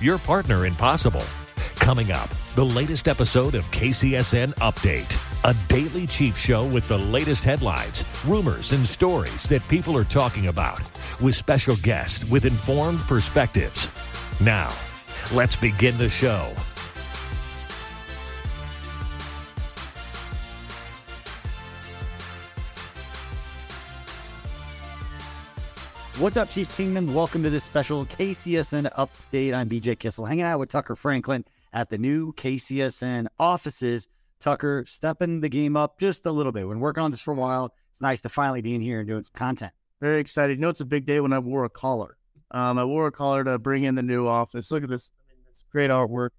your partner in possible. Coming up, the latest episode of KCSN Update, a daily Chief show with the latest headlines, rumors, and stories that people are talking about, with special guests with informed perspectives. Now, let's begin the show. What's up, Chiefs Kingdom? Welcome to this special KCSN update. I'm BJ Kissel, hanging out with Tucker Franklin at the new KCSN offices. Tucker, stepping the game up just a little bit. Been working on this for a while. It's nice to finally be in here and doing some content. Very excited. You know, it's a big day when I wore a collar. Um, I wore a collar to bring in the new office. Look at this. I mean, it's great artwork.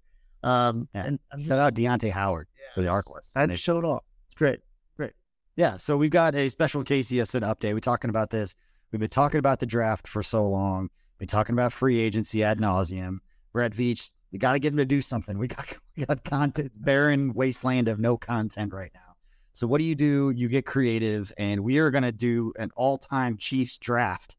Um, Yeah. and I'm Shout out Deontay Howard for the Arquist. I had to show it off. It's great. Great. Yeah, so we've got a special KCSN update. We're talking about this. We've been talking about the draft for so long. We've Been talking about free agency ad nauseum. Brett Veach, we got to get him to do something. We got we got content, barren wasteland of no content right now. So what do you do? You get creative, and we are going to do an all-time Chiefs draft.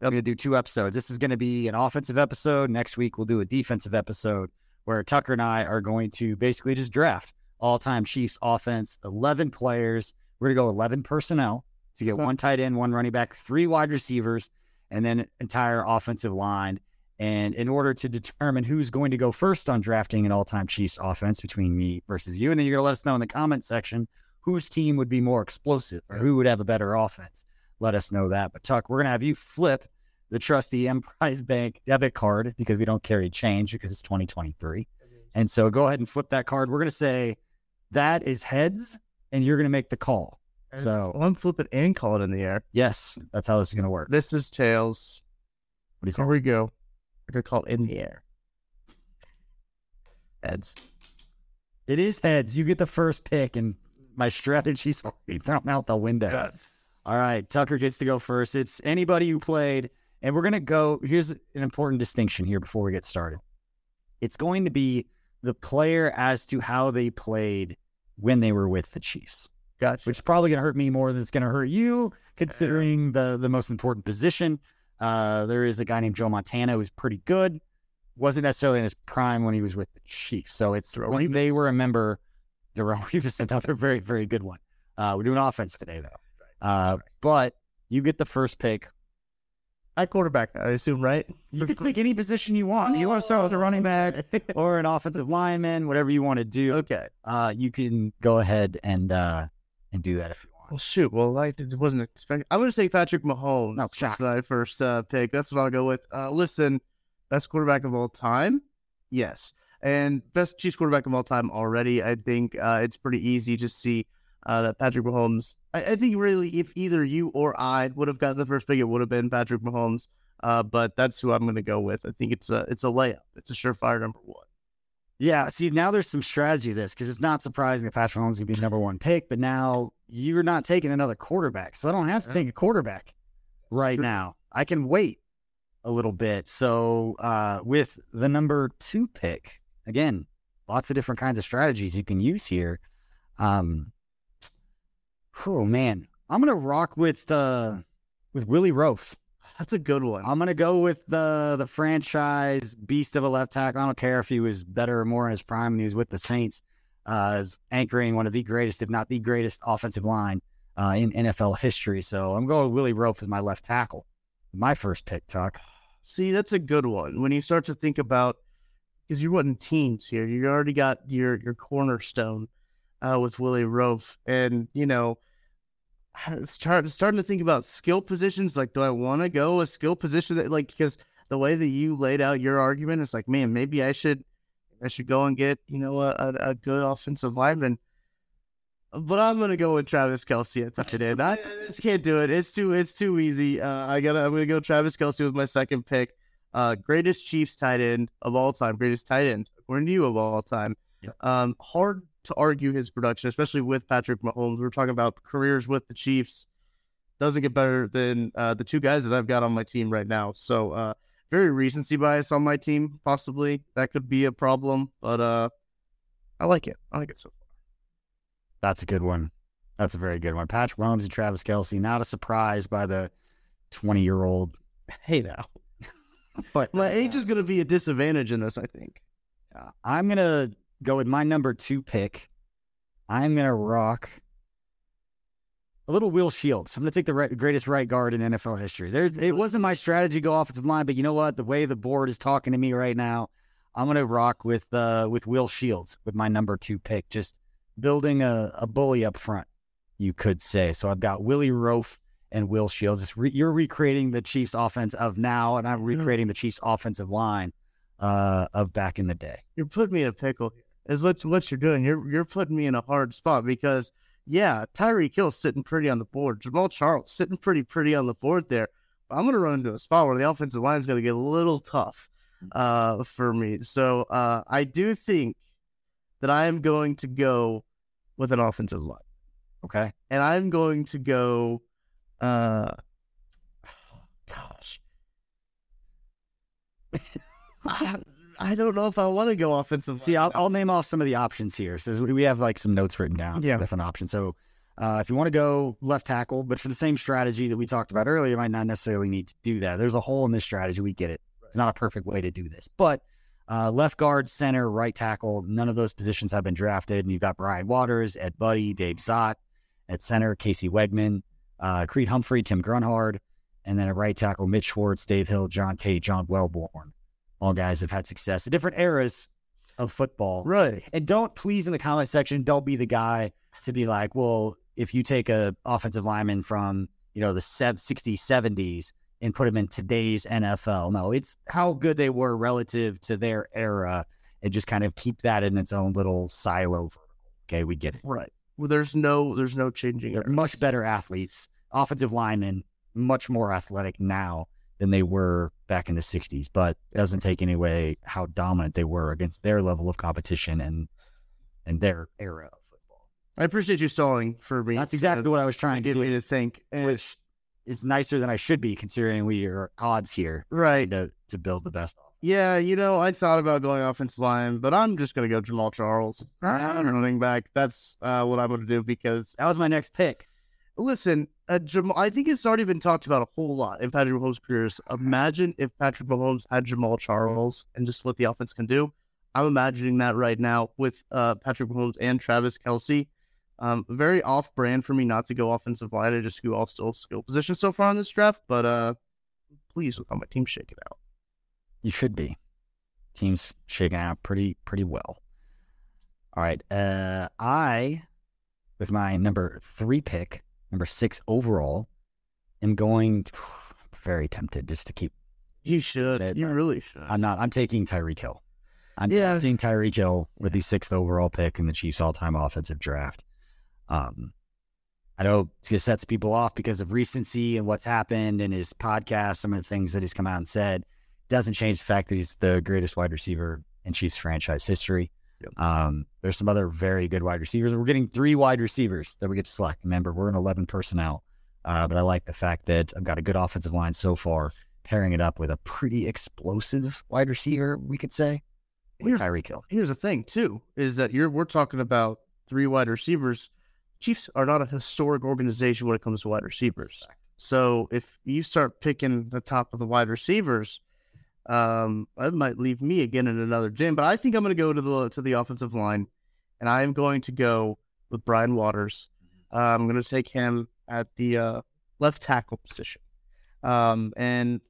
We're going to do two episodes. This is going to be an offensive episode. Next week we'll do a defensive episode where Tucker and I are going to basically just draft all-time Chiefs offense, eleven players. We're going to go eleven personnel. So you get one tight end, one running back, three wide receivers, and then entire offensive line. And in order to determine who's going to go first on drafting an all-time Chiefs offense between me versus you, and then you're gonna let us know in the comment section whose team would be more explosive or who would have a better offense. Let us know that. But Tuck, we're gonna have you flip the trusty Emprise Bank debit card because we don't carry change because it's 2023. And so go ahead and flip that card. We're gonna say that is heads, and you're gonna make the call. So- well, I'm flipping and call it in the air. Yes, that's how this is gonna work. This is tails. What do you Here we go. We're gonna call it in the air. Heads. It is heads. You get the first pick, and my strategy's already thrown out the window. Yes. All right, Tucker gets to go first. It's anybody who played, and we're gonna go. Here's an important distinction here before we get started. It's going to be the player as to how they played when they were with the Chiefs, Gotcha. which is probably gonna hurt me more than it's gonna hurt you, considering the the most important position. Uh, there is a guy named Joe Montana who's pretty good. Wasn't necessarily in his prime when he was with the Chiefs. So it's Darrelle when Revis. they were a member. Darrelle Revis, another very, very good one. Uh, we're doing offense today, though. Uh, but you get the first pick. At quarterback, I assume, right? You can pick any position you want. You want to start with a running back or an offensive lineman, whatever you want to do. okay. Uh, you can go ahead and uh, and do that if you want. Well, shoot. Well, I wasn't expecting. I'm going to say Patrick Mahomes. No, shock. my first uh, pick. That's what I'll go with. Uh, listen, best quarterback of all time. Yes, and best Chiefs quarterback of all time already. I think uh, it's pretty easy to see uh, that Patrick Mahomes. I, I think really, if either you or I would have gotten the first pick, it would have been Patrick Mahomes. Uh, but that's who I'm going to go with. I think it's a it's a layup. It's a surefire number one. Yeah. See, now there's some strategy to this because it's not surprising that Patrick Mahomes is going to be the number one pick, but now you're not taking another quarterback. So I don't have to take a quarterback right true. now. I can wait a little bit. So uh, with the number two pick, again, lots of different kinds of strategies you can use here. Um, oh man, I'm gonna rock with uh with Willie Roaf. That's a good one. I'm gonna go with the the franchise beast of a left tackle. I don't care if he was better or more in his prime when he was with the Saints, uh, anchoring one of the greatest, if not the greatest, offensive line uh, in NFL history. So I'm going with Willie Roaf as my left tackle. My first pick, Tuck. See, that's a good one. When you start to think about, because you're wanting teams here, you already got your your cornerstone uh, with Willie Roaf, and you know, start starting to think about skill positions. Like, do I want to go a skill position that, like, because the way that you laid out your argument is like, man, maybe I should, I should go and get you know a, a, good offensive lineman. But I'm gonna go with Travis Kelce at end. I just can't do it. It's too it's too easy. Uh, I gotta I'm gonna go Travis Kelce with my second pick. Uh, greatest Chiefs tight end of all time, greatest tight end according to you of all time. Yep. Um, hard to argue his production, especially with Patrick Mahomes. We're talking about careers with the Chiefs. Doesn't get better than uh, the two guys that I've got on my team right now. So uh, very recency bias on my team, possibly that could be a problem. But uh, I like it. I like it so far. That's a good one. That's a very good one. Patrick Mahomes and Travis Kelce. Not a surprise by the 20 year old. Hey now, But my age is going to be a disadvantage in this. I think. I'm gonna go with my number two pick. I'm gonna rock a little Will Shields. I'm gonna take the right, greatest right guard in NFL history. There, it wasn't my strategy to go offensive line, but you know what? The way the board is talking to me right now, I'm gonna rock with uh, with Will Shields with my number two pick. Just building a, a bully up front, you could say. So I've got Willie Roaf and Will Shields. Re- you're recreating the Chiefs' offense of now, and I'm recreating the Chiefs' offensive line uh, of back in the day. You're putting me in a pickle. Here. Is what what you're doing. You're you're putting me in a hard spot because yeah, Tyreek Hill's sitting pretty on the board. Jamaal Charles sitting pretty pretty on the board there. But I'm gonna run into a spot where the offensive line is gonna get a little tough uh, for me. So uh, I do think that I am going to go with an offensive line, Okay. and I'm going to go. Uh, gosh, I, don't know if I want to go offensive. See, I'll. I'll name off some of the options here. Says we we have like some notes written down. Yeah. different options. So, uh, if you want to go left tackle, but for the same strategy that we talked about earlier, you might not necessarily need to do that. There's a hole in this strategy. We get it. It's not a perfect way to do this, but uh, left guard, center, right tackle, none of those positions have been drafted. And you've got Brian Waters, Ed Budde, Dave Szott at center, Casey Wiegmann, uh, Creed Humphrey, Tim Grunhard, and then at right tackle, Mitch Schwartz, Dave Hill, John Tait, John Welbourn. All guys have had success at different eras of football. right. And don't please in the comment section, don't be the guy to be like, well, if you take a offensive lineman from, you know, the 60s, 70s and put him in today's NFL. No, it's how good they were relative to their era and just kind of keep that in its own little silo. Okay, we get it. Right. Well, there's no there's no changing. They're much better athletes, offensive linemen, much more athletic now than they were back in the 60s, but it doesn't take any away how dominant they were against their level of competition and and their era of football. I appreciate you stalling for me. That's exactly what I was trying to get me to think. And, which is nicer than I should be considering we are odds here right. to, to build the best offense. Yeah, you know, I thought about going offensive line, but I'm just gonna go Jamaal Charles. I'm running back. That's uh, what I'm gonna do because That was my next pick. Listen, uh, Jamaal. I think it's already been talked about a whole lot in Patrick Mahomes' careers. Imagine if Patrick Mahomes had Jamaal Charles and just what the offense can do. I'm imagining that right now with uh, Patrick Mahomes and Travis Kelce. Um, very off brand for me not to go offensive line and just go all still skill positions so far in this draft, but uh, pleased with how my team's shaking out. You should be. Team's shaking out pretty pretty well. All right. Uh I with my number three pick, number six overall, am going very tempted just to keep You should. That- you really should. I'm not I'm taking Tyreek Hill. I'm Yeah. taking Tyreek Hill with the sixth overall pick in the Chiefs all time offensive draft. Um I know it sets people off because of recency and what's happened in his podcast, some of the things that he's come out and said. Doesn't change the fact that he's the greatest wide receiver in Chiefs franchise history. Yep. Um, there's some other very good wide receivers. We're getting three wide receivers that we get to select. Remember, we're an 11 personnel, uh, but I like the fact that I've got a good offensive line so far, pairing it up with a pretty explosive wide receiver, we could say, with Tyreek Hill. Here's the thing, too, is that you're we're talking about three wide receivers. Chiefs are not a historic organization when it comes to wide receivers. So if you start picking the top of the wide receivers, um, that might leave me again in another gym. But I think I'm going to go to the to the offensive line, and I am going to go with Brian Waters. Uh, I'm going to take him at the uh, left tackle position, um, and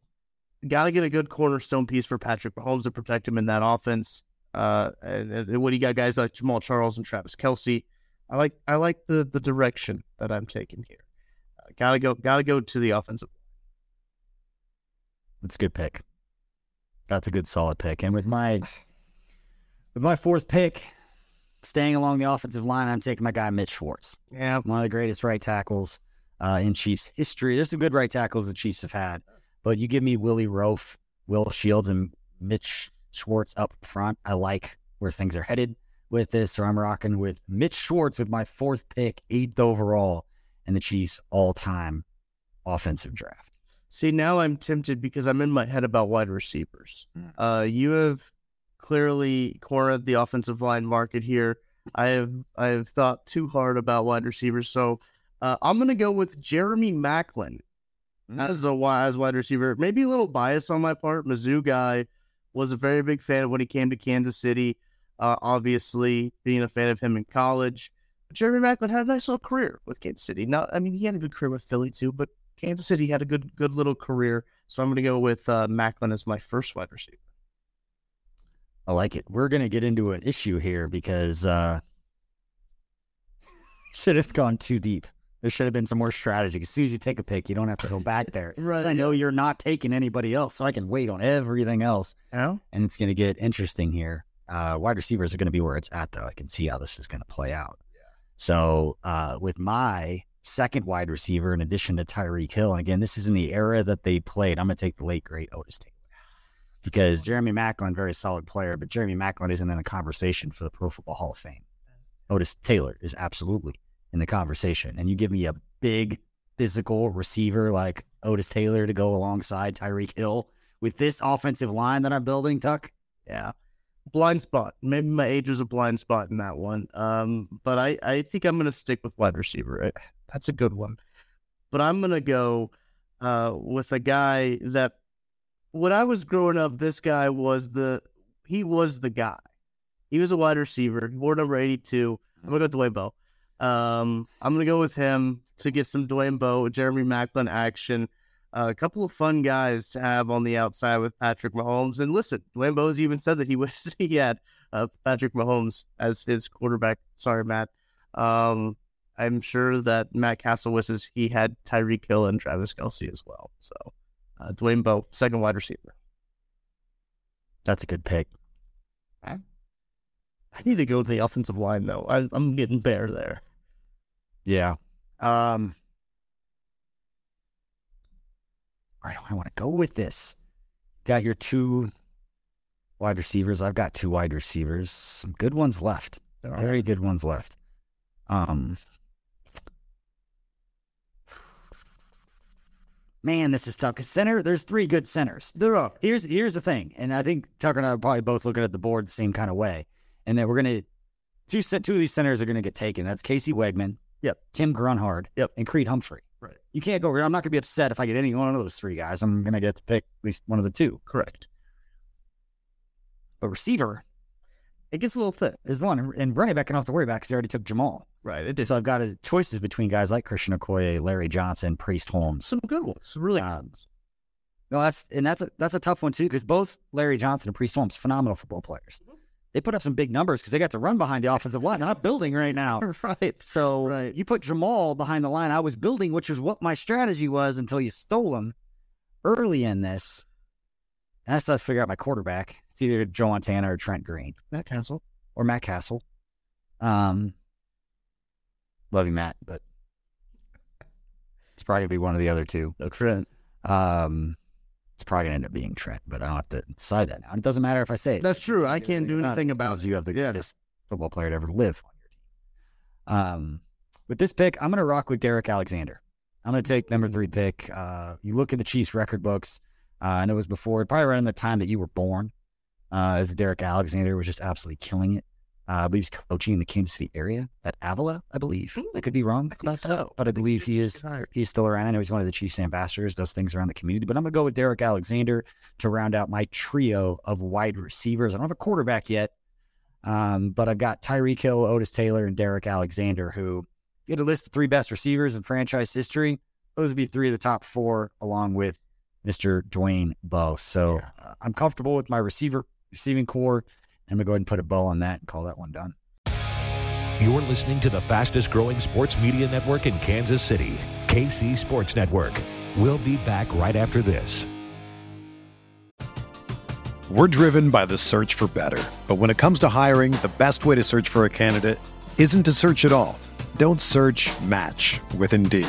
got to get a good cornerstone piece for Patrick Mahomes to protect him in that offense. Uh, and, and what do you got guys like Jamaal Charles and Travis Kelce? I like I like the the direction that I'm taking here. Uh, gotta go gotta go to the offensive. That's a good pick. That's a good solid pick. And with my with my fourth pick, staying along the offensive line, I'm taking my guy Mitch Schwartz. Yeah, One of the greatest right tackles uh, in Chiefs history. There's some good right tackles the Chiefs have had, but you give me Willie Roaf, Will Shields, and Mitch Schwartz up front. I like where things are headed with this. So I'm rocking with Mitch Schwartz with my fourth pick, eighth overall in the Chiefs all time offensive draft. See, now I'm tempted because I'm in my head about wide receivers. Mm. Uh, you have clearly cornered the offensive line market here. I have I have thought too hard about wide receivers, so uh, I'm gonna go with Jeremy Maclin as a wi- as wide receiver. Maybe a little bias on my part. Mizzou guy was a very big fan of when he came to Kansas City. Uh, obviously, being a fan of him in college. But Jeremy Maclin had a nice little career with Kansas City. Not, I mean, he had a good career with Philly too, but Kansas City had a good good little career. So I'm going to go with uh, Maclin as my first wide receiver. I like it. We're gonna get into an issue here because uh should have gone too deep. There should have been some more strategy. As soon as you take a pick, you don't have to go back there. Right. I know you're not taking anybody else, so I can wait on everything else. Yeah. And it's gonna get interesting here. Uh wide receivers are gonna be where it's at though. I can see how this is gonna play out. So uh with my second wide receiver, in addition to Tyreek Hill, and again, this is in the era that they played. I'm gonna take the late great Otis Taylor because Jeremy Maclin, very solid player, but Jeremy Maclin isn't in a conversation for the Pro Football Hall of Fame. Otis Taylor is absolutely in the conversation. And you give me a big physical receiver like Otis Taylor to go alongside Tyreek Hill with this offensive line that I'm building, Tuck. Yeah. Blind spot. Maybe my age was a blind spot in that one. Um, but I, I think I'm going to stick with wide receiver. That's a good one. But I'm going to go uh, with a guy that when I was growing up, this guy was the he was the guy. He was a wide receiver. He wore number 82. I'm going to go with Dwayne Bowe. Um, I'm going to go with him to get some Dwayne Bowe, Jeremy Maclin action. Uh, a couple of fun guys to have on the outside with Patrick Mahomes. And listen, Dwayne Bowe's even said that he wished he had uh, Patrick Mahomes as his quarterback. Sorry, Matt. Um, I'm sure that Matt Cassel wishes he had Tyreek Hill and Travis Kelce as well. So, uh, Dwayne Bowe, second wide receiver. That's a good pick. I need to go to the offensive line though. I, I'm getting bare there. Yeah. Um, where do I want to go with this? Got your two wide receivers. I've got two wide receivers. Some good ones left. Very good ones left. Um, man, this is tough because center. There's three good centers. There are. Here's here's the thing, and I think Tucker and I are probably both looking at the board the same kind of way, and that we're gonna two two of these centers are gonna get taken. That's Casey Wiegmann, Yep. Tim Grunhard, Yep. and Creed Humphrey. Right. You can't go. I'm not gonna be upset if I get any one of those three guys. I'm gonna get to pick at least one of the two. Correct. But receiver It gets a little thin. is one, and running back I don't have to worry about because they already took Jamaal. Right. It is. So I've got a, choices between guys like Christian Okoye, Larry Johnson, Priest Holmes. Some good ones. Some really Uh, good ones. No, that's and that's a that's a tough one too because both Larry Johnson and Priest Holmes phenomenal football players. They put up some big numbers because they got to run behind the offensive line. They're not building right now. Right. So Right. you put Jamaal behind the line. I was building, which is what my strategy was until you stole him early in this. And I still have to figure out my quarterback. It's either Joe Montana or Trent Green Matt Cassel. or Matt Cassel. Um, love you, Matt, but it's probably gonna be one of the other two. No Trent. Um, it's probably gonna end up being Trent, but I don't have to decide that now. It doesn't matter if I say it. That's true. I can't do anything about it. you have the Yeah. greatest football player to ever live on your team. Um, with this pick, I'm gonna rock with Derrick Alexander. I'm gonna take number three pick. Uh, you look at the Chiefs record books. Uh, and it was before, probably around the time that you were born. Uh, as Derrick Alexander was just absolutely killing it Uh, I believe he's coaching in the Kansas City area at Avila, I believe. I could be wrong about so. that, but I believe he is he's still around. I know he's one of the Chiefs ambassadors, does things around the community. But I'm gonna go with Derrick Alexander to round out my trio of wide receivers. I don't have a quarterback yet, um, but I've got Tyreek Hill, Otis Taylor, and Derrick Alexander. Who, if you had a list of three best receivers in franchise history, those would be three of the top four, along with Mr. Dwayne Bowe. So uh, I'm comfortable with my receiver receiving core. I'm gonna go ahead and put a bow on that and call that one done. You're listening to the fastest growing sports media network in Kansas City, KC Sports Network. We'll be back right after this. We're driven by the search for better. But when it comes to hiring, the best way to search for a candidate isn't to search at all. Don't search match with Indeed.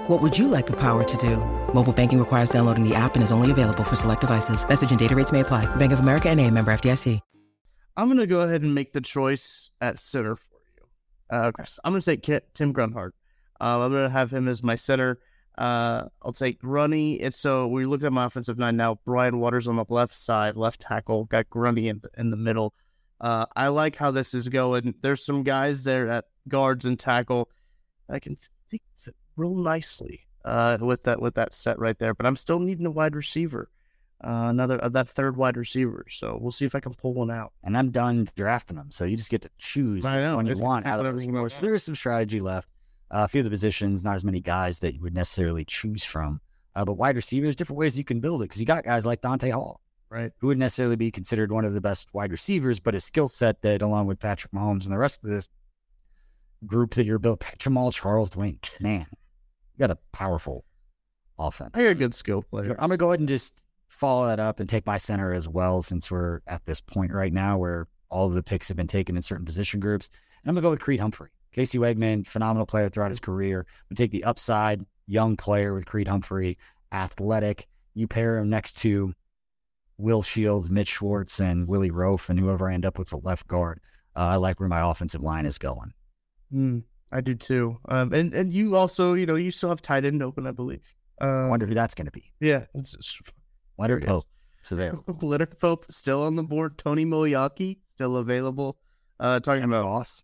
What would you like the power to do? Mobile banking requires downloading the app and is only available for select devices. Message and data rates may apply. Bank of America and a member FDIC. I'm going to go ahead and make the choice at center for you. Uh, I'm going to say Kit, Tim Grunhard. Um, I'm going to have him as my center. Uh, I'll take Grundy. It's so we look at my offensive nine now. Brian Waters on the left side, left tackle. Got Grundy in the, in the middle. Uh, I like how this is going. There's some guys there at guards and tackle. I can think fit real nicely uh, with that with that set right there. But I'm still needing a wide receiver, uh, another uh, that third wide receiver. So we'll see if I can pull one out. And I'm done drafting them, so you just get to choose I know. one you want out of whatever those four. So there is some strategy left. Uh, a few of the positions, not as many guys that you would necessarily choose from. Uh, but wide receivers, different ways you can build it because you got guys like Dante Hall, Right. who wouldn't necessarily be considered one of the best wide receivers, but his skill set that, along with Patrick Mahomes and the rest of this group that you're built, Jamaal Charles, Dwayne, man, you got a powerful offense. I got a good skill player. I'm gonna go ahead and just follow that up and take my center as well, since we're at this point right now where all of the picks have been taken in certain position groups. And I'm gonna go with Creed Humphrey. Casey Wiegmann, phenomenal player throughout his career. We take the upside, young player with Creed Humphrey, athletic. You pair him next to Will Shields, Mitch Schwartz, and Willie Roaf, and whoever I end up with the left guard. Uh, I like where my offensive line is going. Mm, I do too. Um, and and you also, you know, you still have tight end open, I believe. I Uh, wonder who that's going to be. yeah, it's, it's Leonard. Pope. So there. Leonard Pope still on the board. Tony Moeaki still available. Uh, talking about Boss.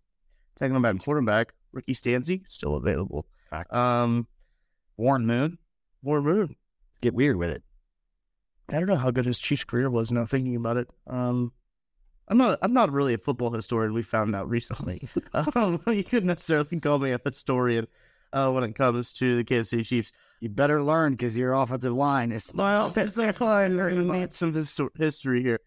talking about quarterback. Ricky Stanzi still available. Fact. Um, Warren Moon. Warren Moon. Let's get weird with it. I don't know how good his Chiefs career was. Now thinking about it, um, I'm not. I'm not really a football historian. We found out recently. um, you couldn't necessarily call me a historian uh, when it comes to the Kansas City Chiefs. You better learn because your offensive line is My offensive line. Need some histo- history here.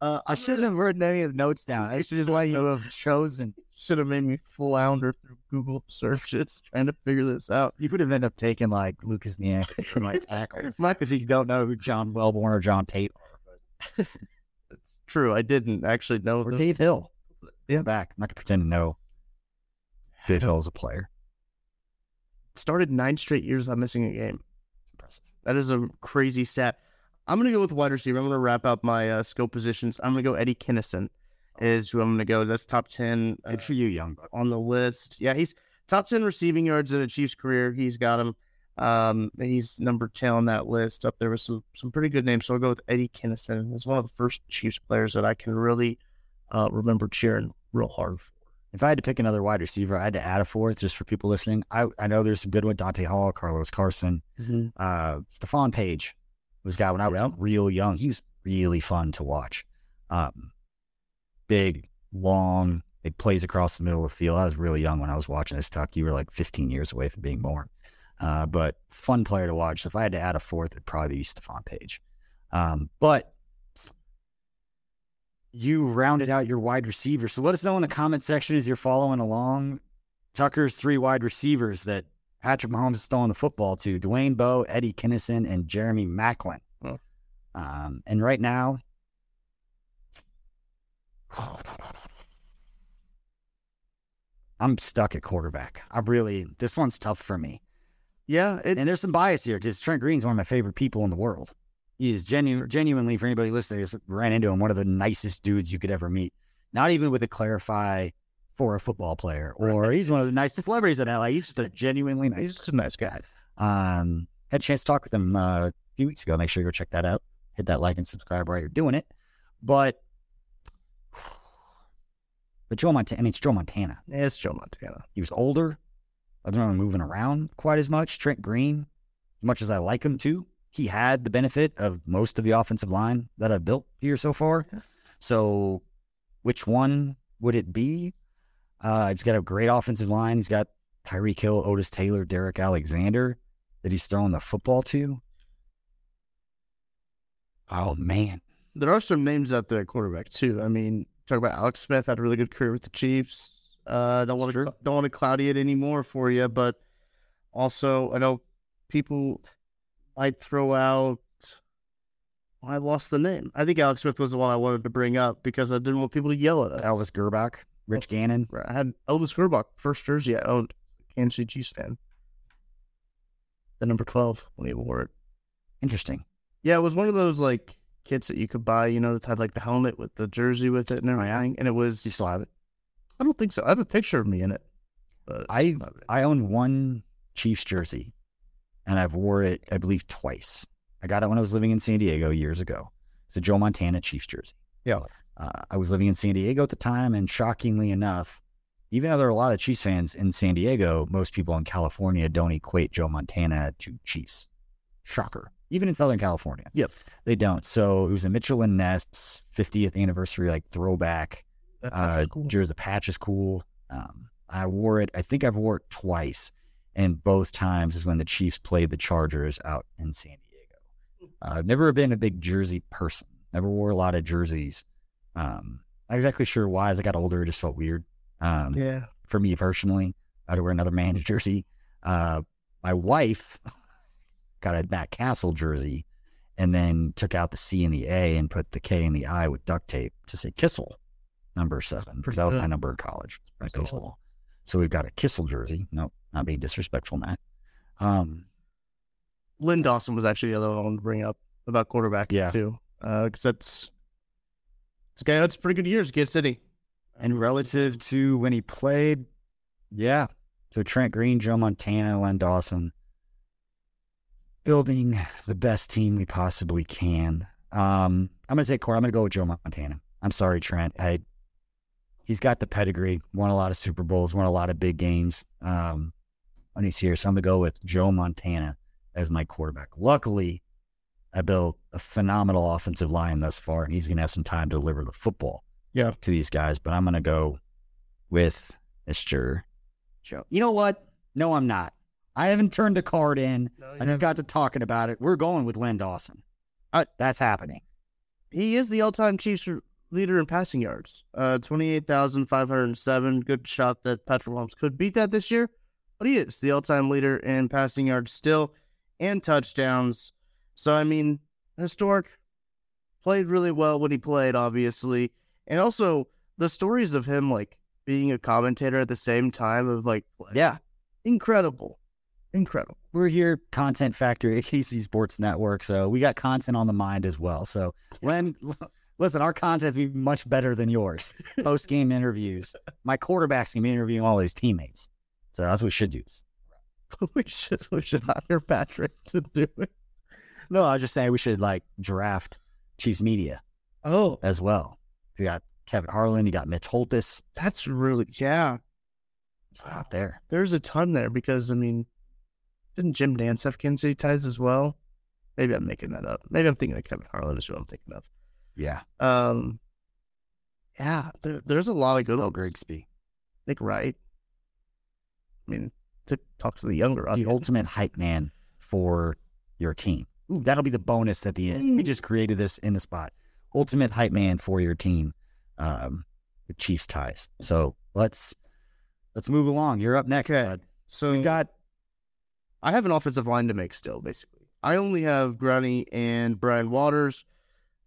Uh, I shouldn't have written any of the notes down. I should just let you have chosen. Should have made me flounder through Google searches trying to figure this out. You could have ended up taking like Lucas Niang for my tackle because you don't know who John Welbourn or John Tait are, It's true. I didn't actually know. or Dave Hill. Yeah. back. I'm not gonna pretend to know Dave Hill is a player. Started nine straight years without missing a game. Impressive. That is a crazy stat. I'm going to go with wide receiver. I'm going to wrap up my uh, skill positions. I'm going to go Eddie Kennison is who I'm going to go. That's top 10 uh, Good for you, young buck. on the list. Yeah, he's top 10 receiving yards in a Chiefs career. He's got him. Um, he's number ten on that list. Up there with some some pretty good names. So I'll go with Eddie Kennison. He's one of the first Chiefs players that I can really uh, remember cheering real hard for. If I had to pick another wide receiver, I had to add a fourth just for people listening. I, I know there's some good one. Dante Hall, Carlos Carson, uh, Stephone Paige was a guy when I was real young. He was really fun to watch. Um, big, long, it plays across the middle of the field. I was really young when I was watching this tuck. You were like 15 years away from being born. Uh, but fun player to watch. So if I had to add a fourth, it'd probably be Stephone Paige. Um, but you rounded out your wide receiver. So let us know in the comment section as you're following along. Tucker's three wide receivers that Patrick Mahomes is throwing the football to Dwayne Bowe, Eddie Kennison, and Jeremy Maclin. Oh. Um, and right now, I'm stuck at quarterback. I really, this one's tough for me. Yeah, it's, And there's some bias here because Trent Green's one of my favorite people in the world. He is genu- genuinely, for anybody listening, just ran into him, one of the nicest dudes you could ever meet. Not even with a clarify for a football player, or he's one of the nicest celebrities in LA. He's just a genuinely nice. he's just a nice guy. Um, had a chance to talk with him uh, a few weeks ago. Make sure you go check that out. Hit that like and subscribe while you're doing it. But, but Joe Montana, I mean, it's Joe Montana. Yeah, it's Joe Montana. He was older, wasn't really moving around quite as much. Trent Green, as much as I like him too, he had the benefit of most of the offensive line that I've built here so far. So, which one would it be? Uh, he's got a great offensive line. He's got Tyreek Hill, Otis Taylor, Derrick Alexander that he's throwing the football to. Oh man, There are some names out there at quarterback too. I mean, talk about Alex Smith had a really good career with the Chiefs. Uh, don't want to don't want to cloudy it anymore for you, but also I know people might throw out. I lost the name. I think Alex Smith was the one I wanted to bring up because I didn't want people to yell at us. Elvis Grbac, Rich Gannon. I had Elvis Grbac, first jersey I owned, Kansas City Chiefs fan. The number twelve when he wore it. Interesting. Yeah, it was one of those like kits that you could buy, you know, that had like the helmet with the jersey with it and everything. And it was Do you still have it? I don't think so. I have a picture of me in it. I. I own one Chiefs jersey, and I've wore it I believe twice. I got it when I was living in San Diego years ago. It's a Joe Montana Chiefs jersey. Yeah. Uh, I was living in San Diego at the time, and shockingly enough, even though there are a lot of Chiefs fans in San Diego, most people in California don't equate Joe Montana to Chiefs. Shocker. Even in Southern California. Yep. They don't. So it was a Mitchell and Ness 50th anniversary like throwback uh, cool. jersey. The patch is cool. Um, I wore it. I think I've wore it twice, and both times is when the Chiefs played the Chargers out in San Diego. Uh, I've never been a big jersey person. Never wore a lot of jerseys. Um, not exactly sure why. As I got older, it just felt weird. Um, yeah. for me personally, I'd wear another man's jersey. Uh, my wife got a Matt Cassel jersey and then took out the C and the A and put the K and the I with duct tape to say Kissel, number seven, because that was my number in college, Solid. baseball. So we've got a Kissel jersey. No, not being disrespectful, Matt. Um, Len Dawson was actually the other one I wanted to bring up about quarterback Yeah. too. Because that's it's a guy that's pretty good years, Kansas City. and relative to when he played, yeah. So Trent Green, Joe Montana, Len Dawson, building the best team we possibly can. Um, I'm gonna take Corey. I'm gonna go with Joe Montana. I'm sorry, Trent. I he's got the pedigree. Won a lot of Super Bowls. Won a lot of big games. Um, when he's here, so I'm gonna go with Joe Montana as my quarterback. Luckily, I built a phenomenal offensive line thus far, and he's gonna have some time to deliver the football Yeah. to these guys, but I'm going to go with Mr. Joe. You know what? No, I'm not. I haven't turned the card in. I just got to talking about it. We're going with Len Dawson. I- That's happening. he is the all-time Chiefs leader in passing yards. Uh, twenty-eight thousand five hundred seven. Good shot that Patrick Mahomes could beat that this year, but he is the all-time leader in passing yards still, and touchdowns. So I mean, historic. Played really well when he played, obviously, and also the stories of him like being a commentator at the same time of like play. Yeah. incredible, incredible. We're here, Content Factory, KC Sports Network. So we got content on the mind as well. So Len, listen, our content's be much better than yours. Post game interviews. My quarterback's gonna be interviewing all his teammates. So that's what we should do. we should we should hire Patrick to do it. No, I was just saying we should like draft Chiefs media Oh, as well. You got Kevin Harlan, you got Mitch Holthus. that's really yeah. It's out there. There's a ton there because I mean, didn't Jim Nantz have Kansas City ties as well? Maybe I'm making that up. Maybe I'm thinking of Kevin Harlan is what I'm thinking of. Yeah. Um, yeah, there, there's a lot of good ones. Grigsby. Nick Wright. I mean, to talk to the younger The audience. ultimate hype man for your team. Ooh, that'll be the bonus at the end. We Mm. just created this in the spot. Ultimate hype man for your team. Um, with Chiefs ties. So let's let's move along. You're up next, Okay. bud. So We've got I have an offensive line to make still, basically. I only have Brownie and Brian Waters.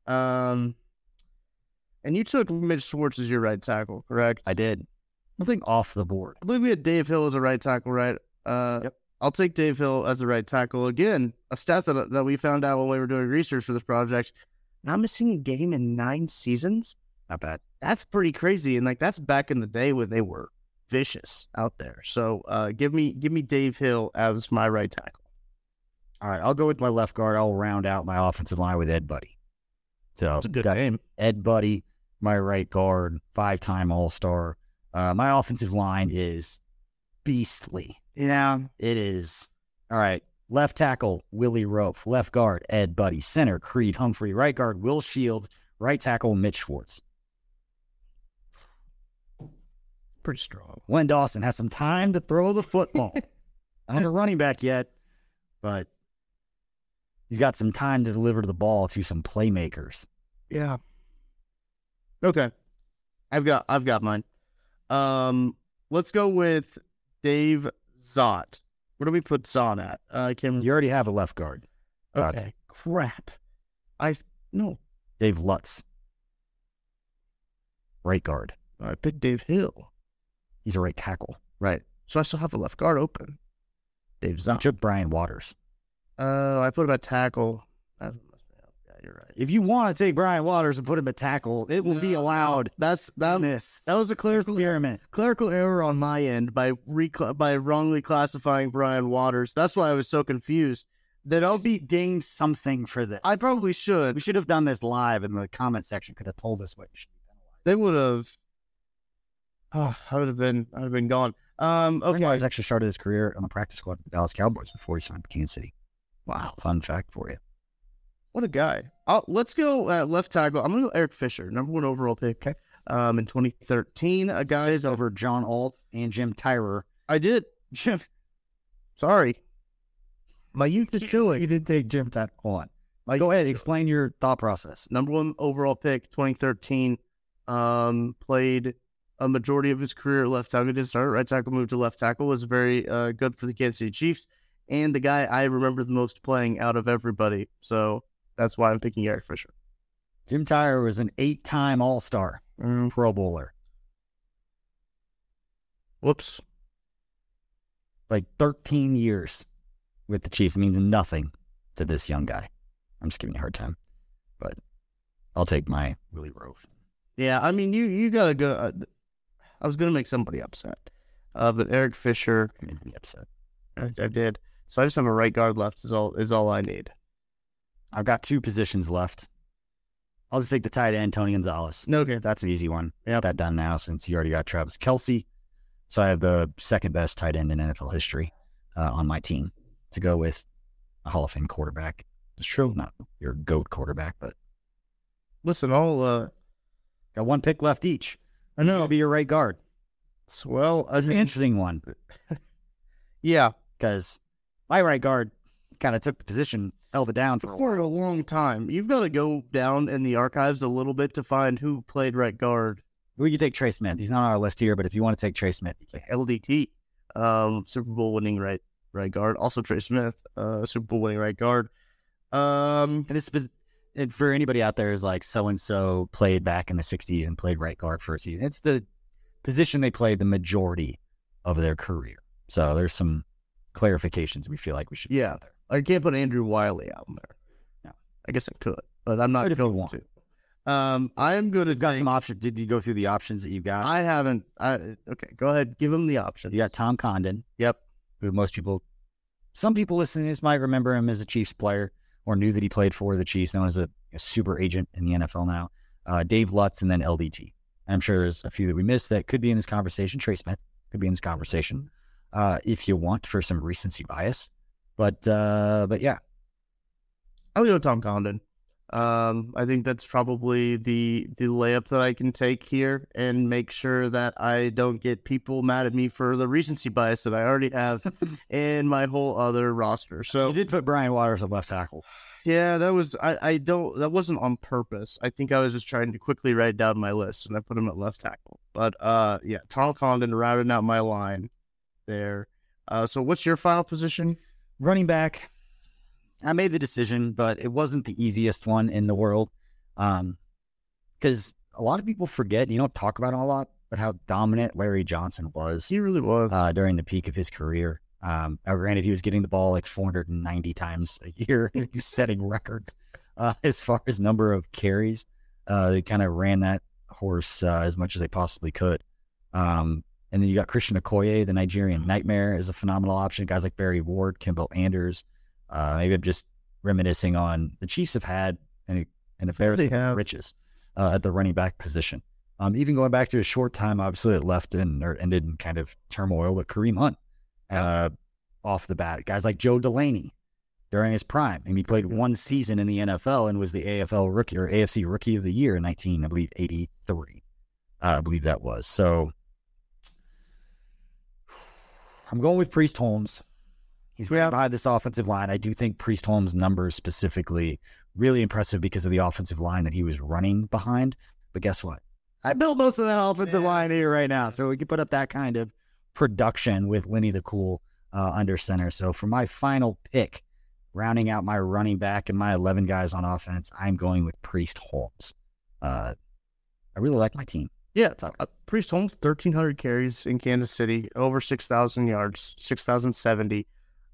Um, and you took Mitch Schwartz as your right tackle, correct? I did. Nothing off the board. I believe we had Dave Hill as a right tackle, right? Uh, Yep. I'll take Dave Hill as a right tackle. Again, a stat that, that we found out when we were doing research for this project. Not missing a game in nine seasons. Not bad. That's pretty crazy. And like that's back in the day when they were vicious out there. So uh, give me give me Dave Hill as my right tackle. All right, I'll go with my left guard. I'll round out my offensive line with Ed Budde. So It's a good got game. Ed Budde, my right guard, five time All Star. Uh, my offensive line is beastly. Yeah. It is. All right. Left tackle, Willie Roaf. Left guard, Ed Budde. Center, Creed Humphrey. Right guard, Will Shields. Right tackle, Mitch Schwartz. Pretty strong. Len Dawson has some time to throw the football. I am not a running back yet, but he's got some time to deliver the ball to some playmakers. Yeah. Okay. I've got I've got mine. Um let's go with Dave Szott. Where do we put Szott at? Uh, I can't You already have a left guard. Okay. Crap. I no. Dave Lutz. Right guard. I picked Dave Hill. He's a right tackle. Right. So I still have the left guard open. Dave I Szott. took Brian Waters. Uh I put him at tackle. That's what messed me up. Yeah, you're right. If you want to take Brian Waters and put him at tackle, it will be allowed That's that this that was a clerical experiment. clerical error on my end by recla- by wrongly classifying Brian Waters. That's why I was so confused. That I'll be dinged something for this. I probably should. we should have done this live, and the comment section could have told us what you should be penalized. They would have. Oh, I would have been. I would have been gone. Um. Brian Okay. Waters actually started his career on the practice squad with the Dallas Cowboys before he signed with Kansas City. Wow. Fun fact for you. What a guy. i let's go uh, left tackle. I'm gonna go Eric Fisher, number one overall pick. Okay. Um, in 2013, a guy is over. John Alt and Jim Tyrer. I did. Jim. Sorry. My youth is showing. You did take Jim Tyrer. Hold on. My Go ahead. Explain your thought process. number one overall pick, 2013. Um, played a majority of his career at left tackle. Didn't start right tackle, moved to left tackle. Was very uh, good for the Kansas City Chiefs, and the guy I remember the most playing out of everybody. So that's why I'm picking Eric Fisher. Jim Tyrer was an eight-time All-Star, Pro Bowler, Whoops. like 13 years with the Chiefs. means nothing to this young guy. I'm just giving you a hard time, but I'll take my Willie Roaf. Yeah, I mean, you you gotta go. Uh, I was gonna make somebody upset, uh, but Eric Fisher, Made me upset. I, I did. So I just have a right guard left. Is all is all I need. I've got two positions left. I'll just take the tight end, Tony Gonzalez. Okay. That's an easy one. Yep. That done now since you already got Travis Kelce. So I have the second best tight end in NFL history uh, on my team to go with a Hall of Fame quarterback. It's true, not your GOAT quarterback, but Listen, I'll. Uh, got one pick left each. I know. I'll be your right guard. well, I an interesting one yeah, because my right guard kind of took the position, held it down for a for while. a long time. You've got to go down in the archives a little bit to find who played right guard. We could take Trey Smith. He's not on our list here, but if you want to take Trey Smith, you can. LDT, um, Super Bowl winning right right guard. Also Trey Smith, uh, Super Bowl winning right guard. Um, And this is and for anybody out there is like so and so played back in the '60s and played right guard for a season. It's the position they played the majority of their career. So there's some clarifications we feel like we should. Yeah. there. I can't put Andrew Wylie out there. No. I guess I could, but I'm not you going want. to. Um, I'm going to got some options. Did you go through the options that you've got? I haven't. I okay. Go ahead. Give him the options. you got Tom Condon, Yep. who most people some people listening to this might remember him as a Chiefs player or knew that he played for the Chiefs, known as a, a super agent in the NFL now. Uh, Dave Lutz and then LDT. I'm sure there's a few that we missed that could be in this conversation. Trey Smith could be in this conversation uh, if you want for some recency bias. But uh, but yeah, I'll go Tom Condon. Um, I think that's probably the the layup that I can take here and make sure that I don't get people mad at me for the recency bias that I already have in my whole other roster. So you did put Brian Waters at left tackle. Yeah, that was I, I don't that wasn't on purpose. I think I was just trying to quickly write down my list and I put him at left tackle. But uh yeah, Tom Condon rounding out my line there. Uh so what's your final position? Running back. I made the decision, but it wasn't the easiest one in the world. Um, because a lot of people forget, you don't talk about it a lot, but how dominant Larry Johnson was. He really was uh, during the peak of his career. Um, now, granted, he was getting the ball like 490 times a year. he was setting records uh, as far as number of carries. Uh, they kind of ran that horse uh, as much as they possibly could. Um, and then you got Christian Okoye, the Nigerian Nightmare, is a phenomenal option. Guys like Barry Word, Kimble Anders. Uh, maybe I'm just reminiscing on the Chiefs have had an, an embarrassment of riches uh, at the running back position. Um, even going back to a short time, obviously it left and or ended in kind of turmoil with Kareem Hunt uh, off the bat. Guys like Joe Delaney during his prime. and he played one season in the NFL and was the AFL rookie or AFC rookie of the year in 19, I believe, 83. Uh, I believe that was. So I'm going with Priest Holmes. He's yeah. behind this offensive line. I do think Priest Holmes' numbers specifically really impressive because of the offensive line that he was running behind. But guess what? I built most of that offensive yeah. line here right now, so we can put up that kind of production with Lenny the Cool uh, under center. So for my final pick, rounding out my running back and my 11 guys on offense, I'm going with Priest Holmes. Uh, I really like my team. Yeah, uh, Priest Holmes, 1,300 carries in Kansas City, over 6,000 yards, 6,070.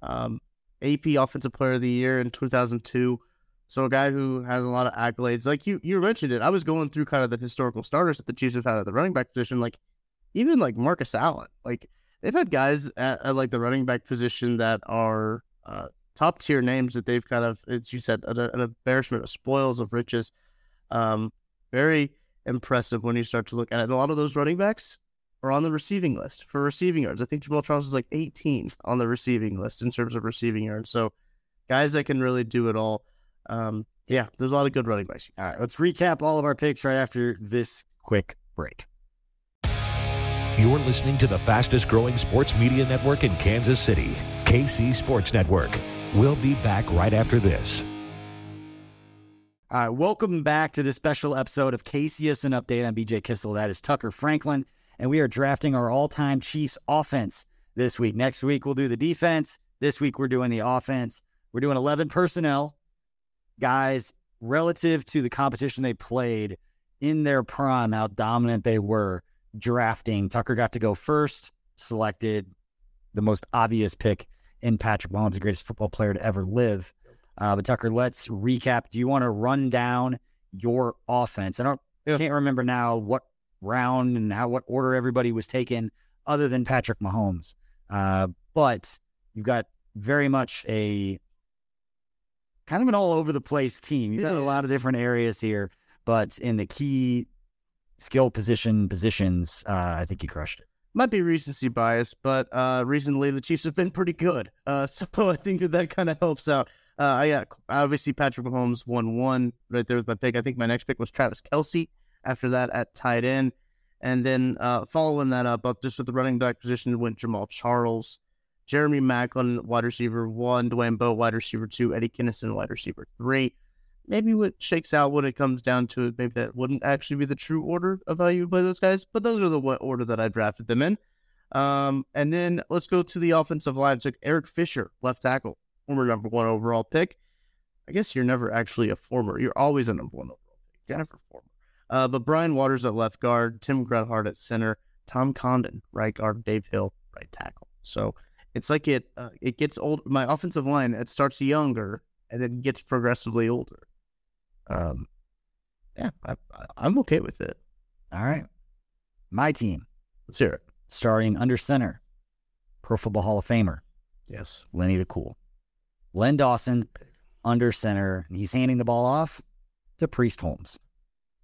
Um, AP Offensive Player of the Year in 2002. So a guy who has a lot of accolades. Like you, you mentioned it. I was going through kind of the historical starters that the Chiefs have had at the running back position. Like even like Marcus Allen. Like they've had guys at, at like the running back position that are uh, top tier names that they've kind of, as you said, an, an embarrassment of spoils of riches. Um, very impressive when you start to look at it. And a lot of those running backs are on the receiving list for receiving yards. I think Jamaal Charles is like 18 on the receiving list in terms of receiving yards. So guys that can really do it all. Um, yeah, there's a lot of good running backs. All right, let's recap all of our picks right after this quick break. You're listening to the fastest growing sports media network in Kansas City, KC Sports Network. We'll be back right after this. All right, welcome back to this special episode of KCSN Update. I'm BJ Kissel. That is Tucker Franklin and we are drafting our all time Chiefs offense this week. Next week, we'll do the defense. This week, we're doing the offense. We're doing 11 personnel guys relative to the competition they played in their prime, how dominant they were drafting. Tucker got to go first, selected the most obvious pick in Patrick Mahomes, the greatest football player to ever live. Uh, but Tucker, let's recap. Do you want to run down your offense? I don't, yeah. can't remember now what round and how what order everybody was taken, other than Patrick Mahomes. Uh, but you've got very much a kind of an all over the place team. You've got a lot of different areas here, but in the key skill position positions, uh, I think you crushed it. Might be recency bias, but uh, recently the Chiefs have been pretty good. Uh, so I think that that kind of helps out. Uh, I got obviously Patrick Mahomes won one right there with my pick. I think my next pick was Travis Kelce. after that at tight end. And then uh, following that up, up just with the running back position went Jamaal Charles, Jeremy Maclin, wide receiver one, Dwayne Bowe, wide receiver two, Eddie Kennison, wide receiver three. Maybe what shakes out when it comes down to it, maybe that wouldn't actually be the true order of how you play those guys, but those are the order that I drafted them in. Um, and then let's go to the offensive line. Took Eric Fisher, left tackle, former number one overall pick. I guess you're never actually a former. You're always a number one overall pick. Jennifer former. Uh, but Brian Waters at left guard, Tim Grunhard at center, Tom Condon right guard, Dave Hill right tackle. So it's like it uh, it gets old. My offensive line it starts younger and then gets progressively older. Um, yeah, I, I'm okay with it. All right, my team. Let's hear it. Starting under center, Pro Football Hall of Famer. Yes, Lenny the Cool. Len Dawson under center. And he's handing the ball off to Priest Holmes.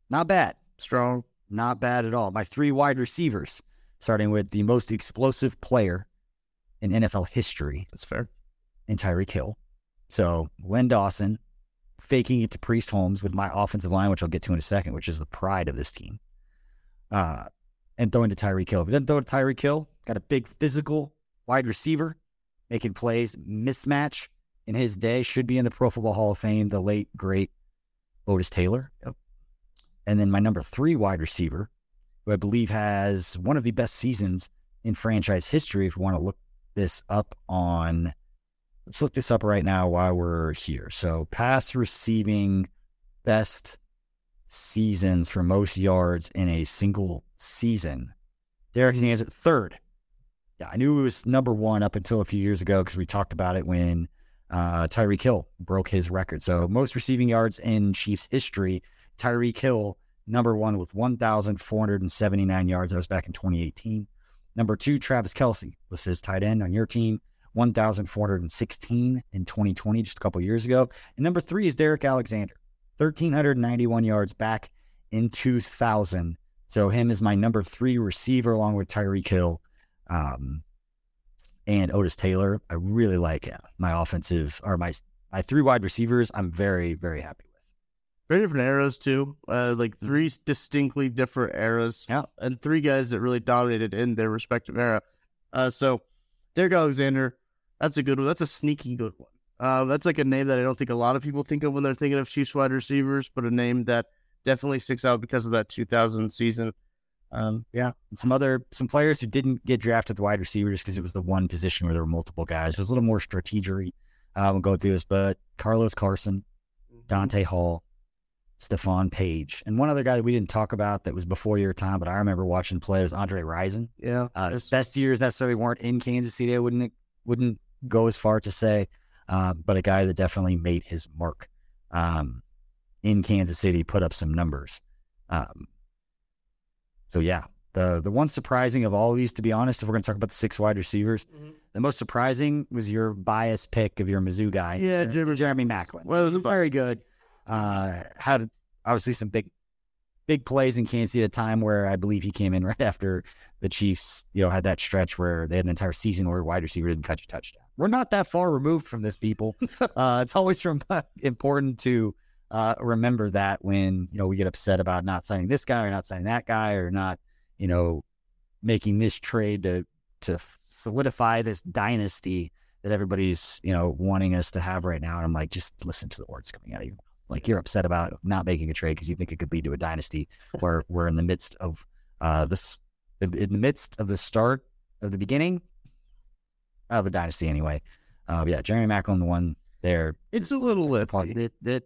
Not bad. Strong. Not bad at all. My three wide receivers, starting with the most explosive player in NFL history, That's fair. in Tyreek Hill. So Len Dawson faking it to Priest Holmes with my offensive line, which I'll get to in a second, which is the pride of this team. Uh, and throwing to Tyreek Hill. If he doesn't throw to Tyreek Hill, got a big physical wide receiver making plays, mismatch in his day, should be in the Pro Football Hall of Fame, the late, great Otis Taylor. Yep. And then my number three wide receiver, who I believe has one of the best seasons in franchise history, if you want to look this up on let's look this up right now while we're here. So pass receiving best seasons for most yards in a single season. Derrick Alexander third. Yeah, I knew it was number one up until a few years ago because we talked about it when uh, Tyreek Hill broke his record. So most receiving yards in Chiefs history, Tyreek Hill number one with 1,479 yards. That was back in 2018. Number two, Travis Kelce was his tight end on your team, 1,416 in 2020, just a couple years ago. And number three is Derrick Alexander, 1,391 yards back in 2000. So him is my number three receiver along with Tyreek Hill um, and Otis Taylor. I really like uh, my offensive or my my three wide receivers. I'm very very happy with. Very different eras too. Uh, like three distinctly different eras. Yeah. And three guys that really dominated in their respective era. Uh, so Derrick Alexander, that's a good one. That's a sneaky good one. Uh, that's like a name that I don't think a lot of people think of when they're thinking of Chiefs wide receivers, but a name that definitely sticks out because of that 2000 season. Um, Yeah, some other some players who didn't get drafted the wide receivers because it was the one position where there were multiple guys. It was a little more strategery. Uh, we'll go through this, but Carlos Carson, Dante Hall, Stephone Paige, and one other guy that we didn't talk about that was before your time, but I remember watching play was Andre Rison. yeah. Uh, his best years necessarily weren't in Kansas City. I wouldn't wouldn't go as far to say, uh, but a guy that definitely made his mark um, in Kansas City, put up some numbers. Um, so yeah, the the one surprising of all of these, to be honest, if we're going to talk about the six wide receivers, Mhm. the most surprising was your bias pick of your Mizzou guy, Yeah, Jer- Jeremy- Jeremy Maclin. Well, it was He was a- very good. Uh, had obviously some big big plays in Kansas City at a time where I believe he came in right after the Chiefs, you know, had that stretch where they had an entire season where wide receiver didn't catch a touchdown. We're not that far removed from this, people. uh, it's always from, important to uh, remember that when you know we get upset about not signing this guy or not signing that guy or not, you know, making this trade to to solidify this dynasty that everybody's you know wanting us to have right now. And I'm like, just listen to the words coming out of you. Like you're upset about not making a trade because you think it could lead to a dynasty where we're in the midst of uh this in the midst of the start of the beginning of a dynasty anyway. Uh, yeah, Jeremy Maclin, the one there. It's a little. That, that,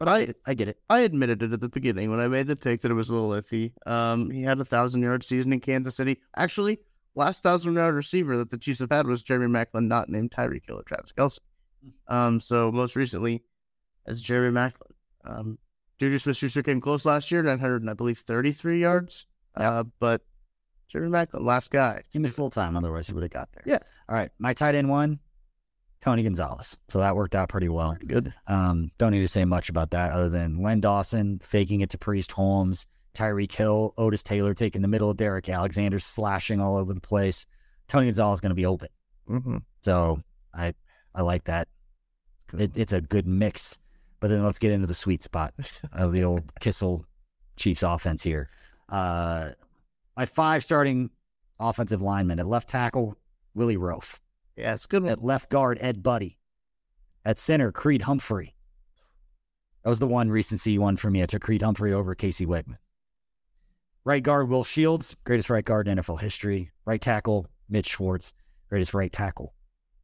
but I, get it. I get it. I admitted it at the beginning when I made the pick that it was a little iffy. Um, he had a thousand yard season in Kansas City. Actually, last thousand yard receiver that the Chiefs have had was Jeremy Maclin, not named Tyreek Hill or Travis Kelce. Um, so most recently, as Jeremy Maclin. Um, Juju Smith Schuster came close last year, 900 and I believe 33 yards. Uh, but Jeremy Maclin, last guy. Give a little time, otherwise he would have got there. Yeah. All right. My tight end one, Tony Gonzalez. So that worked out pretty well. Good. Um, don't need to say much about that other than Len Dawson faking it to Priest Holmes, Tyreek Hill, Otis Taylor taking the middle, of Derrick Alexander slashing all over the place. Tony Gonzalez is going to be open. Mm-hmm. So I I like that. It, it's a good mix. But then let's get into the sweet spot of the old Kissel Chiefs offense here. Uh, my five starting offensive linemen at left tackle, Willie Roaf. Yeah, it's good. At left guard, Ed Budde. At center, Creed Humphrey. That was the one recency one for me. I took Creed Humphrey over Casey Wiegmann. Right guard, Will Shields, greatest right guard in NFL history. Right tackle, Mitch Schwartz, greatest right tackle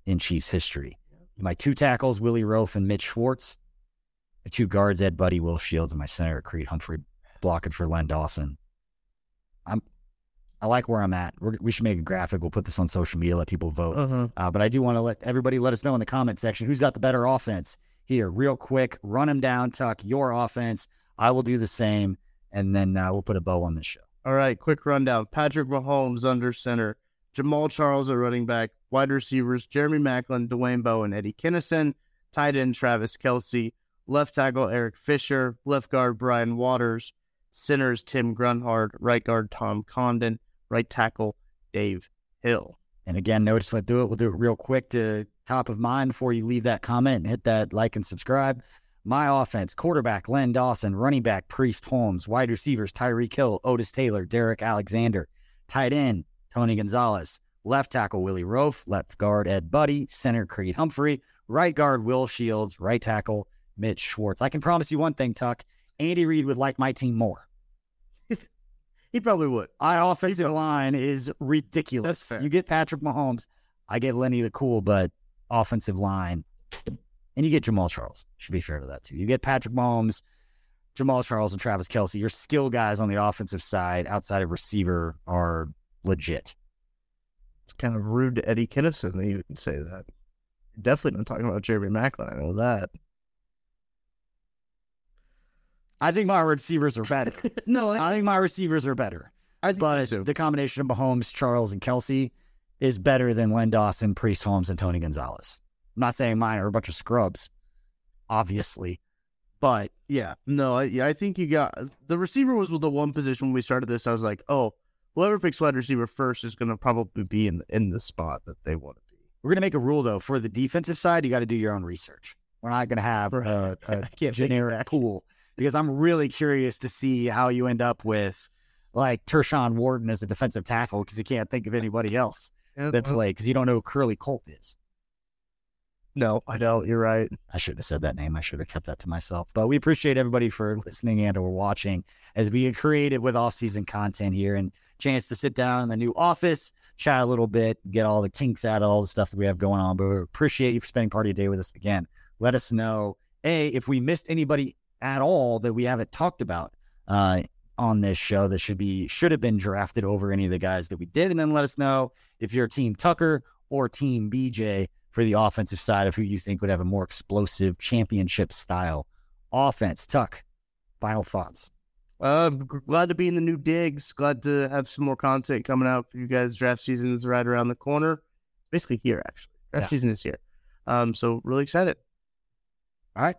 in Chiefs history. My two tackles, Willie Roaf and Mitch Schwartz. My two guards, Ed Budde, Will Shields, and my center, Creed Humphrey, blocking for Len Dawson. I'm, like where I'm at. We're, we should make a graphic. We'll put this on social media, let people vote. Uh-huh. Uh, but I do want to let everybody let us know in the comment section who's got the better offense here, real quick. Run them down, Tuck. Your offense. I will do the same, and then uh, we'll put a bow on this show. All right, quick rundown. Patrick Mahomes under center, Jamaal Charles at running back, wide receivers, Jeremy Maclin, Dwayne Bowe, and Eddie Kennison. tight end Travis Kelce, left tackle Eric Fisher, left guard Brian Waters, centers Tim Grunhard, right guard Tom Condon, right tackle Dave Hill. And again, notice what do it. We'll do it real quick to top of mind before you leave that comment and hit that like and subscribe. My offense, quarterback Len Dawson, running back Priest Holmes, wide receivers Tyreek Hill, Otis Taylor, Derrick Alexander, tight end Tony Gonzalez, left tackle Willie Roaf, left guard Ed Budde, center Creed Humphrey, right guard Will Shields, right tackle Mitch Schwartz. I can promise you one thing, Tuck. Andy Reid would like my team more. He probably would. Our offensive line is ridiculous. You get Patrick Mahomes, I get Lenny the Cool, but offensive line, and you get Jamaal Charles. Should be fair to that too. You get Patrick Mahomes, Jamaal Charles, and Travis Kelce. Your skill guys on the offensive side, outside of receiver, are legit. It's kind of rude to Eddie Kennison that you would say that. You're definitely not talking about Jeremy Maclin. I know that. I think my receivers are better. no, I think my receivers are better. I think But so. the combination of Mahomes, Charles, and Kelce is better than Len Dawson, Priest Holmes, and Tony Gonzalez. I'm not saying mine are a bunch of scrubs, obviously, but Yeah, no, I, yeah, I think you got the receiver was the one position when we started this. I was like, oh, whoever picks wide receiver first is going to probably be in in the spot that they want to be. we're going to make a rule though for the defensive side. You got to do your own research. We're not going to have a, Right. a I it generic pool because I'm really curious to see how you end up with like Tershawn Wharton as a defensive tackle because you can't think of anybody else that played because you don't know who Curley Culp is. No, I don't. You're right. I shouldn't have said that name. I should have kept that to myself. But we appreciate everybody for listening and or watching as we get creative with off-season content here and chance to sit down in the new office, chat a little bit, get all the kinks out of all the stuff that we have going on. But we appreciate you for spending part of your day with us again. Let us know, A, if we missed anybody at all that we haven't talked about uh, on this show that should be should have been drafted over any of the guys that we did. And then let us know if you're Team Tucker or Team BJ for the offensive side of who you think would have a more explosive championship style offense. Tuck, final thoughts. Uh, glad to be in the new digs. Glad to have some more content coming out for you guys. Draft season is right around the corner. Basically here, actually. Draft Yeah. season is here. Um, so really excited. All right.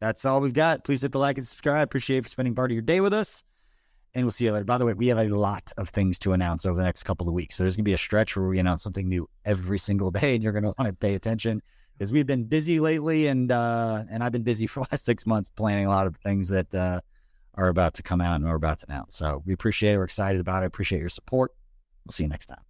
That's all we've got. Please hit the like and subscribe. Appreciate you for spending part of your day with us. And we'll see you later. By the way, we have a lot of things to announce over the next couple of weeks. So there's going to be a stretch where we announce something new every single day, and you're going to want to pay attention because we've been busy lately, and uh, and I've been busy for the last six months planning a lot of things that uh, are about to come out and we're about to announce. So we appreciate it. We're excited about it. Appreciate your support. We'll see you next time.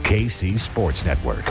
KC Sports Network.